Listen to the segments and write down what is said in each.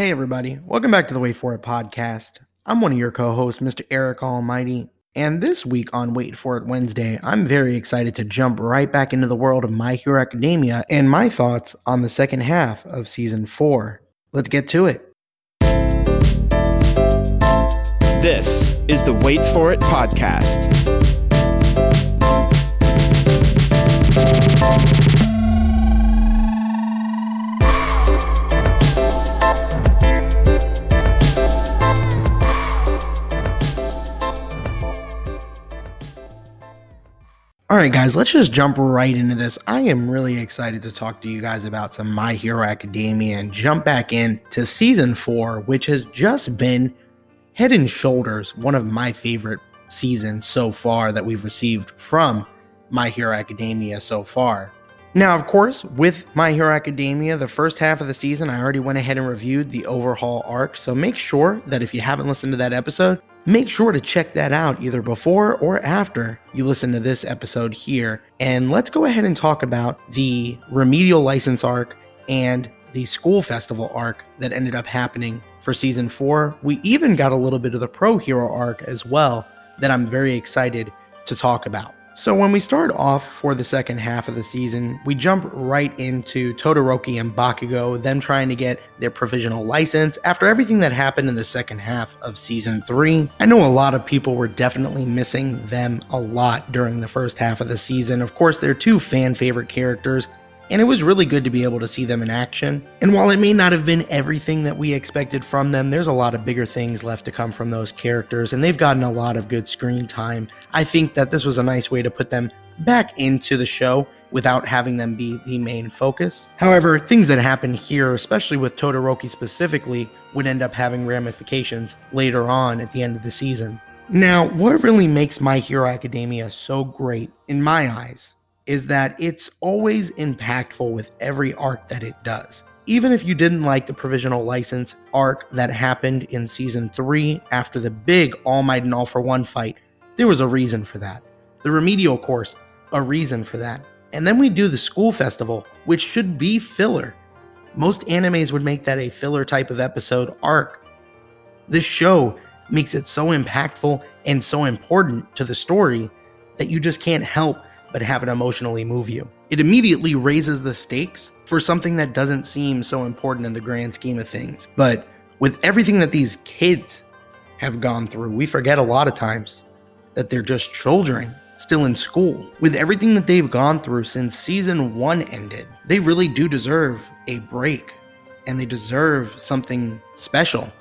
Hey, everybody. Welcome back to the Wait For It podcast. I'm one of your co hosts, Mr. Eric Almighty. And this week on Wait For It Wednesday, I'm very excited to jump right back into the world of My Hero Academia and my thoughts on the second half of season four. Let's get to it. This is the Wait For It podcast. Right, guys, let's just jump right into this. I am really excited to talk to you guys about some My Hero Academia and jump back into season four, which has just been head and shoulders one of my favorite seasons so far that we've received from My Hero Academia so far. Now, of course, with My Hero Academia, the first half of the season, I already went ahead and reviewed the overhaul arc. So make sure that if you haven't listened to that episode, make sure to check that out either before or after you listen to this episode here. And let's go ahead and talk about the remedial license arc and the school festival arc that ended up happening for season four. We even got a little bit of the pro hero arc as well that I'm very excited to talk about. So when we start off for the second half of the season, we jump right into Todoroki and Bakugo, them trying to get their provisional license after everything that happened in the second half of season 3. I know a lot of people were definitely missing them a lot during the first half of the season. Of course, they're two fan favorite characters, and it was really good to be able to see them in action. And while it may not have been everything that we expected from them, there's a lot of bigger things left to come from those characters, and they've gotten a lot of good screen time. I think that this was a nice way to put them back into the show without having them be the main focus. However, things that happen here, especially with Todoroki specifically, would end up having ramifications later on at the end of the season. Now, what really makes My Hero Academia so great, in my eyes, is that it's always impactful with every arc that it does. Even if you didn't like the provisional license arc that happened in season 3 after the big All Might and All for One fight, there was a reason for that. The remedial course, a reason for that. And then we do the school festival, which should be filler. Most animes would make that a filler type of episode arc. This show makes it so impactful and so important to the story that you just can't help but have it emotionally move you. It immediately raises the stakes for something that doesn't seem so important in the grand scheme of things. But with everything that these kids have gone through, we forget a lot of times that they're just children still in school. With everything that they've gone through since season one ended, they really do deserve a break and they deserve something special.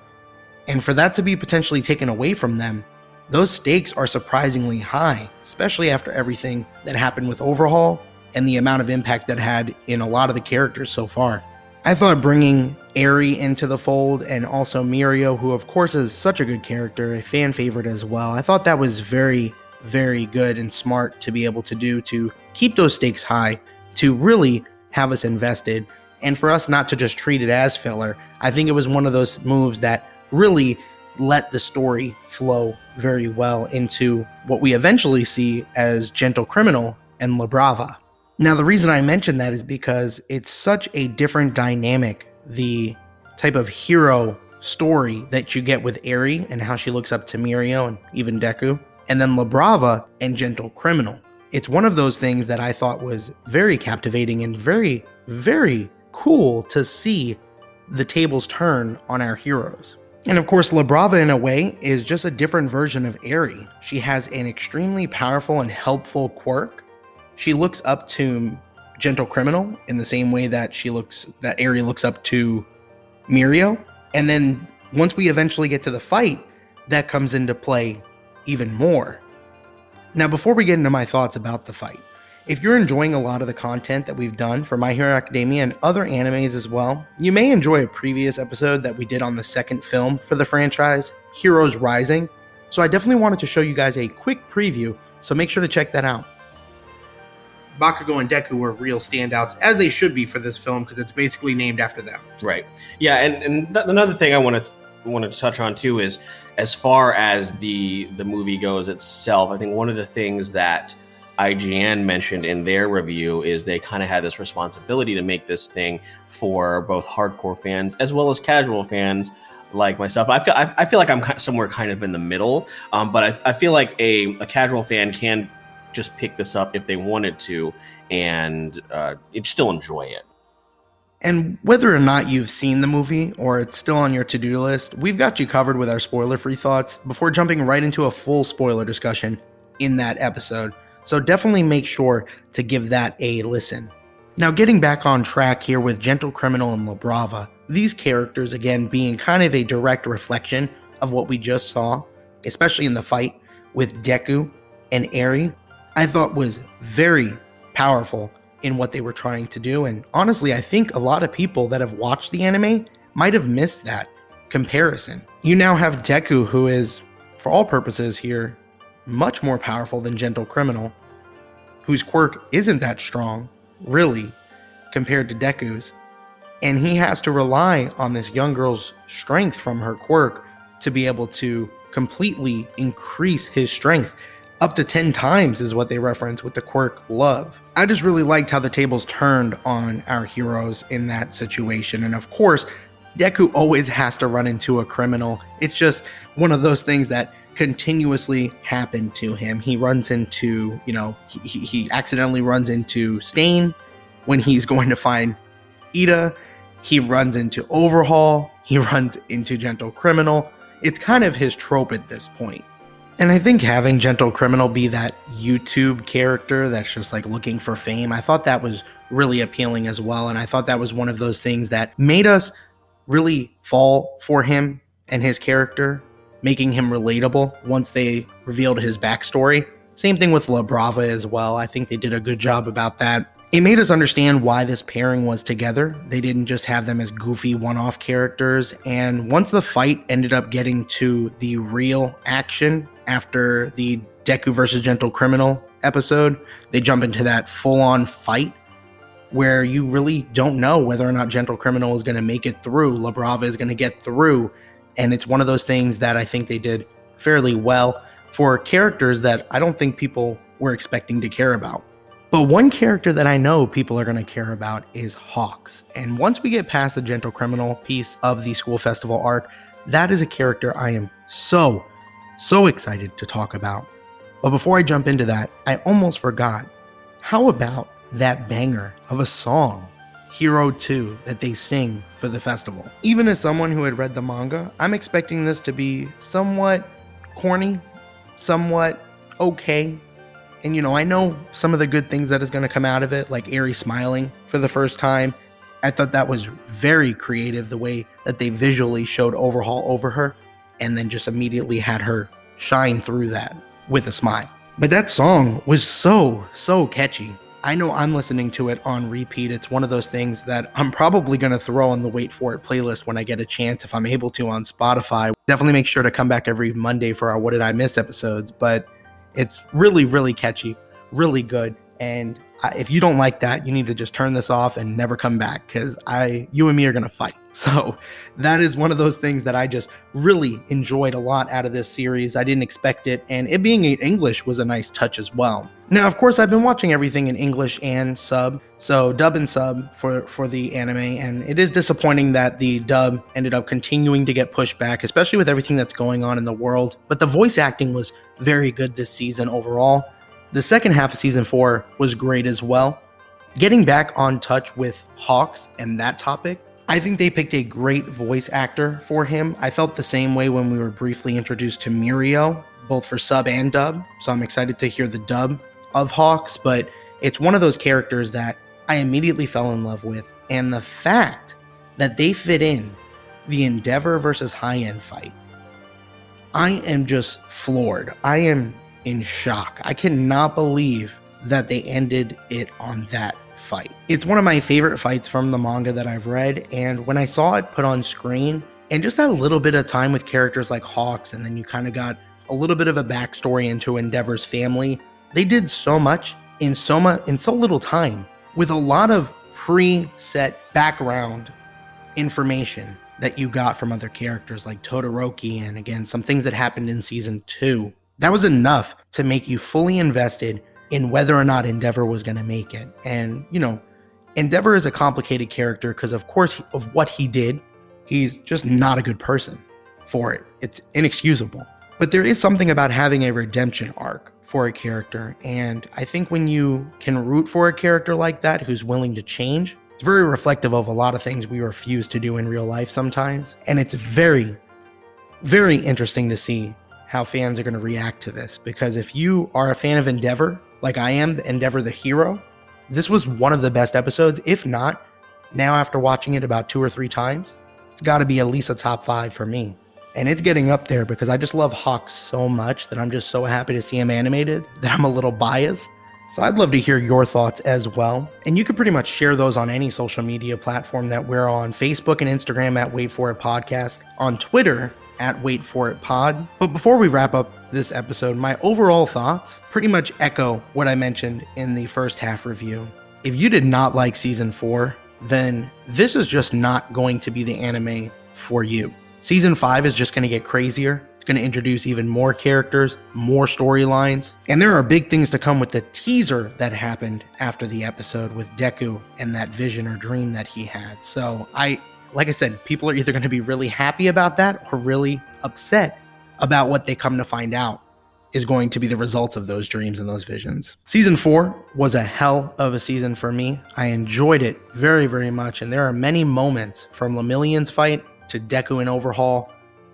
And for that to be potentially taken away from them those stakes are surprisingly high, especially after everything that happened with Overhaul and the amount of impact that had in a lot of the characters so far. I thought bringing Eri into the fold and also Mirio, who of course is such a good character, a fan favorite as well, I thought that was very, very good and smart to be able to do to keep those stakes high, to really have us invested, and for us not to just treat it as filler. I think it was one of those moves that really let the story flow very well into what we eventually see as Gentle Criminal and La Brava. Now, the reason I mention that is because it's such a different dynamic, the type of hero story that you get with Eri and how she looks up to Mirio and even Deku, and then La Brava and Gentle Criminal. It's one of those things that I thought was very captivating and very, very cool to see the tables turn on our heroes. And of course, La Brava, in a way, is just a different version of Eri. She has an extremely powerful and helpful quirk. She looks up to Gentle Criminal in the same way that she looks that Eri looks up to Mirio. And then once we eventually get to the fight, that comes into play even more. Now, before we get into my thoughts about the fight, if you're enjoying a lot of the content that we've done for My Hero Academia and other animes as well, you may enjoy a previous episode that we did on the second film for the franchise, Heroes Rising. So I definitely wanted to show you guys a quick preview, so make sure to check that out. Bakugo and Deku were real standouts, as they should be for this film because it's basically named after them. Right. Yeah, and, and th- another thing I wanted to, wanted to touch on too is as far as the the movie goes itself, I think one of the things that IGN mentioned in their review is they kind of had this responsibility to make this thing for both hardcore fans as well as casual fans like myself. I feel I, I feel like I'm somewhere kind of in the middle, um, but I, I feel like a, a casual fan can just pick this up if they wanted to and uh, still enjoy it. And whether or not you've seen the movie or it's still on your to do list, we've got you covered with our spoiler free thoughts before jumping right into a full spoiler discussion in that episode. So definitely make sure to give that a listen. Now, getting back on track here with Gentle Criminal and La Brava, these characters, again, being kind of a direct reflection of what we just saw, especially in the fight with Deku and Eri, I thought was very powerful in what they were trying to do. And honestly, I think a lot of people that have watched the anime might have missed that comparison. You now have Deku, who is, for all purposes here, much more powerful than Gentle Criminal, whose quirk isn't that strong, really, compared to Deku's. And he has to rely on this young girl's strength from her quirk to be able to completely increase his strength up to 10 times is what they reference with the quirk love. I just really liked how the tables turned on our heroes in that situation. And of course, Deku always has to run into a criminal. It's just one of those things that continuously happen to him. He runs into, you know, he, he accidentally runs into Stain when he's going to find Iida. He runs into Overhaul. He runs into Gentle Criminal. It's kind of his trope at this point. And I think having Gentle Criminal be that YouTube character that's just like looking for fame, I thought that was really appealing as well. And I thought that was one of those things that made us really fall for him and his character, making him relatable once they revealed his backstory. Same thing with La Brava as well. I think they did a good job about that. It made us understand why this pairing was together. They didn't just have them as goofy one off characters. And once the fight ended up getting to the real action, after the Deku versus Gentle Criminal episode, they jump into that full on fight where you really don't know whether or not Gentle Criminal is going to make it through, La Brava is going to get through. And it's one of those things that I think they did fairly well for characters that I don't think people were expecting to care about. But one character that I know people are going to care about is Hawks. And once we get past the Gentle Criminal piece of the School Festival arc, that is a character I am so so excited to talk about. But before I jump into that, I almost forgot. How about that banger of a song, Hero too, that they sing for the festival? Even as someone who had read the manga, I'm expecting this to be somewhat corny, somewhat okay. And you know, I know some of the good things that is going to come out of it, like Eri smiling for the first time. I thought that was very creative the way that they visually showed Overhaul over her and then just immediately had her shine through that with a smile. But that song was so, so catchy. I know I'm listening to it on repeat. It's one of those things that I'm probably going to throw on the Wait For It playlist when I get a chance, if I'm able to, on Spotify. Definitely make sure to come back every Monday for our What Did I Miss episodes. But it's really, really catchy, really good. And if you don't like that, you need to just turn this off and never come back because I, you and me are gonna fight. So that is one of those things that I just really enjoyed a lot out of this series. I didn't expect it, and it being in English was a nice touch as well. Now, of course, I've been watching everything in English and sub, so dub and sub for for the anime, and it is disappointing that the dub ended up continuing to get pushed back, especially with everything that's going on in the world. But the voice acting was very good this season overall. The second half of season four was great as well. Getting back on touch with Hawks and that topic, I think they picked a great voice actor for him. I felt the same way when we were briefly introduced to Mirio, both for sub and dub. So I'm excited to hear the dub of Hawks, but it's one of those characters that I immediately fell in love with. And the fact that they fit in the Endeavor versus High End fight, I am just floored. I am in shock. I cannot believe that they ended it on that fight. It's one of my favorite fights from the manga that I've read, and when I saw it put on screen, and just that little bit of time with characters like Hawks, and then you kind of got a little bit of a backstory into Endeavor's family. They did so much in so much in so little time with a lot of pre-set background information that you got from other characters like Todoroki and again some things that happened in season 2 that was enough to make you fully invested in whether or not Endeavor was going to make it. And, you know, Endeavor is a complicated character because, of course, of what he did, he's just not a good person for it. It's inexcusable. But there is something about having a redemption arc for a character. And I think when you can root for a character like that who's willing to change, it's very reflective of a lot of things we refuse to do in real life sometimes. And it's very, very interesting to see how fans are going to react to this. Because if you are a fan of Endeavor, like I am, Endeavor the hero, this was one of the best episodes. If not, now after watching it about two or three times, it's got to be at least a top five for me. And it's getting up there because I just love Hawk so much that I'm just so happy to see him animated that I'm a little biased. So I'd love to hear your thoughts as well. And you can pretty much share those on any social media platform that we're on Facebook and Instagram at Wait For It Podcast, on Twitter at Wait For It Pod. But before we wrap up this episode, my overall thoughts pretty much echo what I mentioned in the first half review. If you did not like season four, then this is just not going to be the anime for you. Season five is just going to get crazier. It's going to introduce even more characters, more storylines, and there are big things to come with the teaser that happened after the episode with Deku and that vision or dream that he had. So, I, like I said, people are either going to be really happy about that or really upset about what they come to find out is going to be the results of those dreams and those visions. Season four was a hell of a season for me. I enjoyed it very, very much. And there are many moments from Lemillion's fight to Deku and Overhaul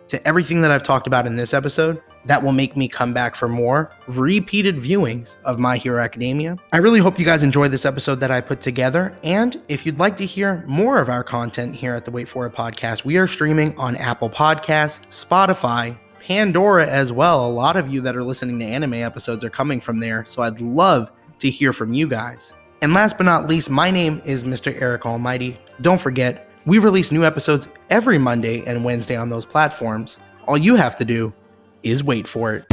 to everything that I've talked about in this episode that will make me come back for more repeated viewings of My Hero Academia. I really hope you guys enjoyed this episode that I put together. And if you'd like to hear more of our content here at the Wait For It podcast, we are streaming on Apple Podcasts, Spotify, Pandora as well. A lot of you that are listening to anime episodes are coming from there. So I'd love to hear from you guys. And last but not least, my name is Mr. Eric Almighty. Don't forget, we release new episodes every Monday and Wednesday on those platforms. All you have to do is Wait For It.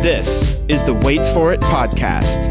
This is the Wait For It podcast.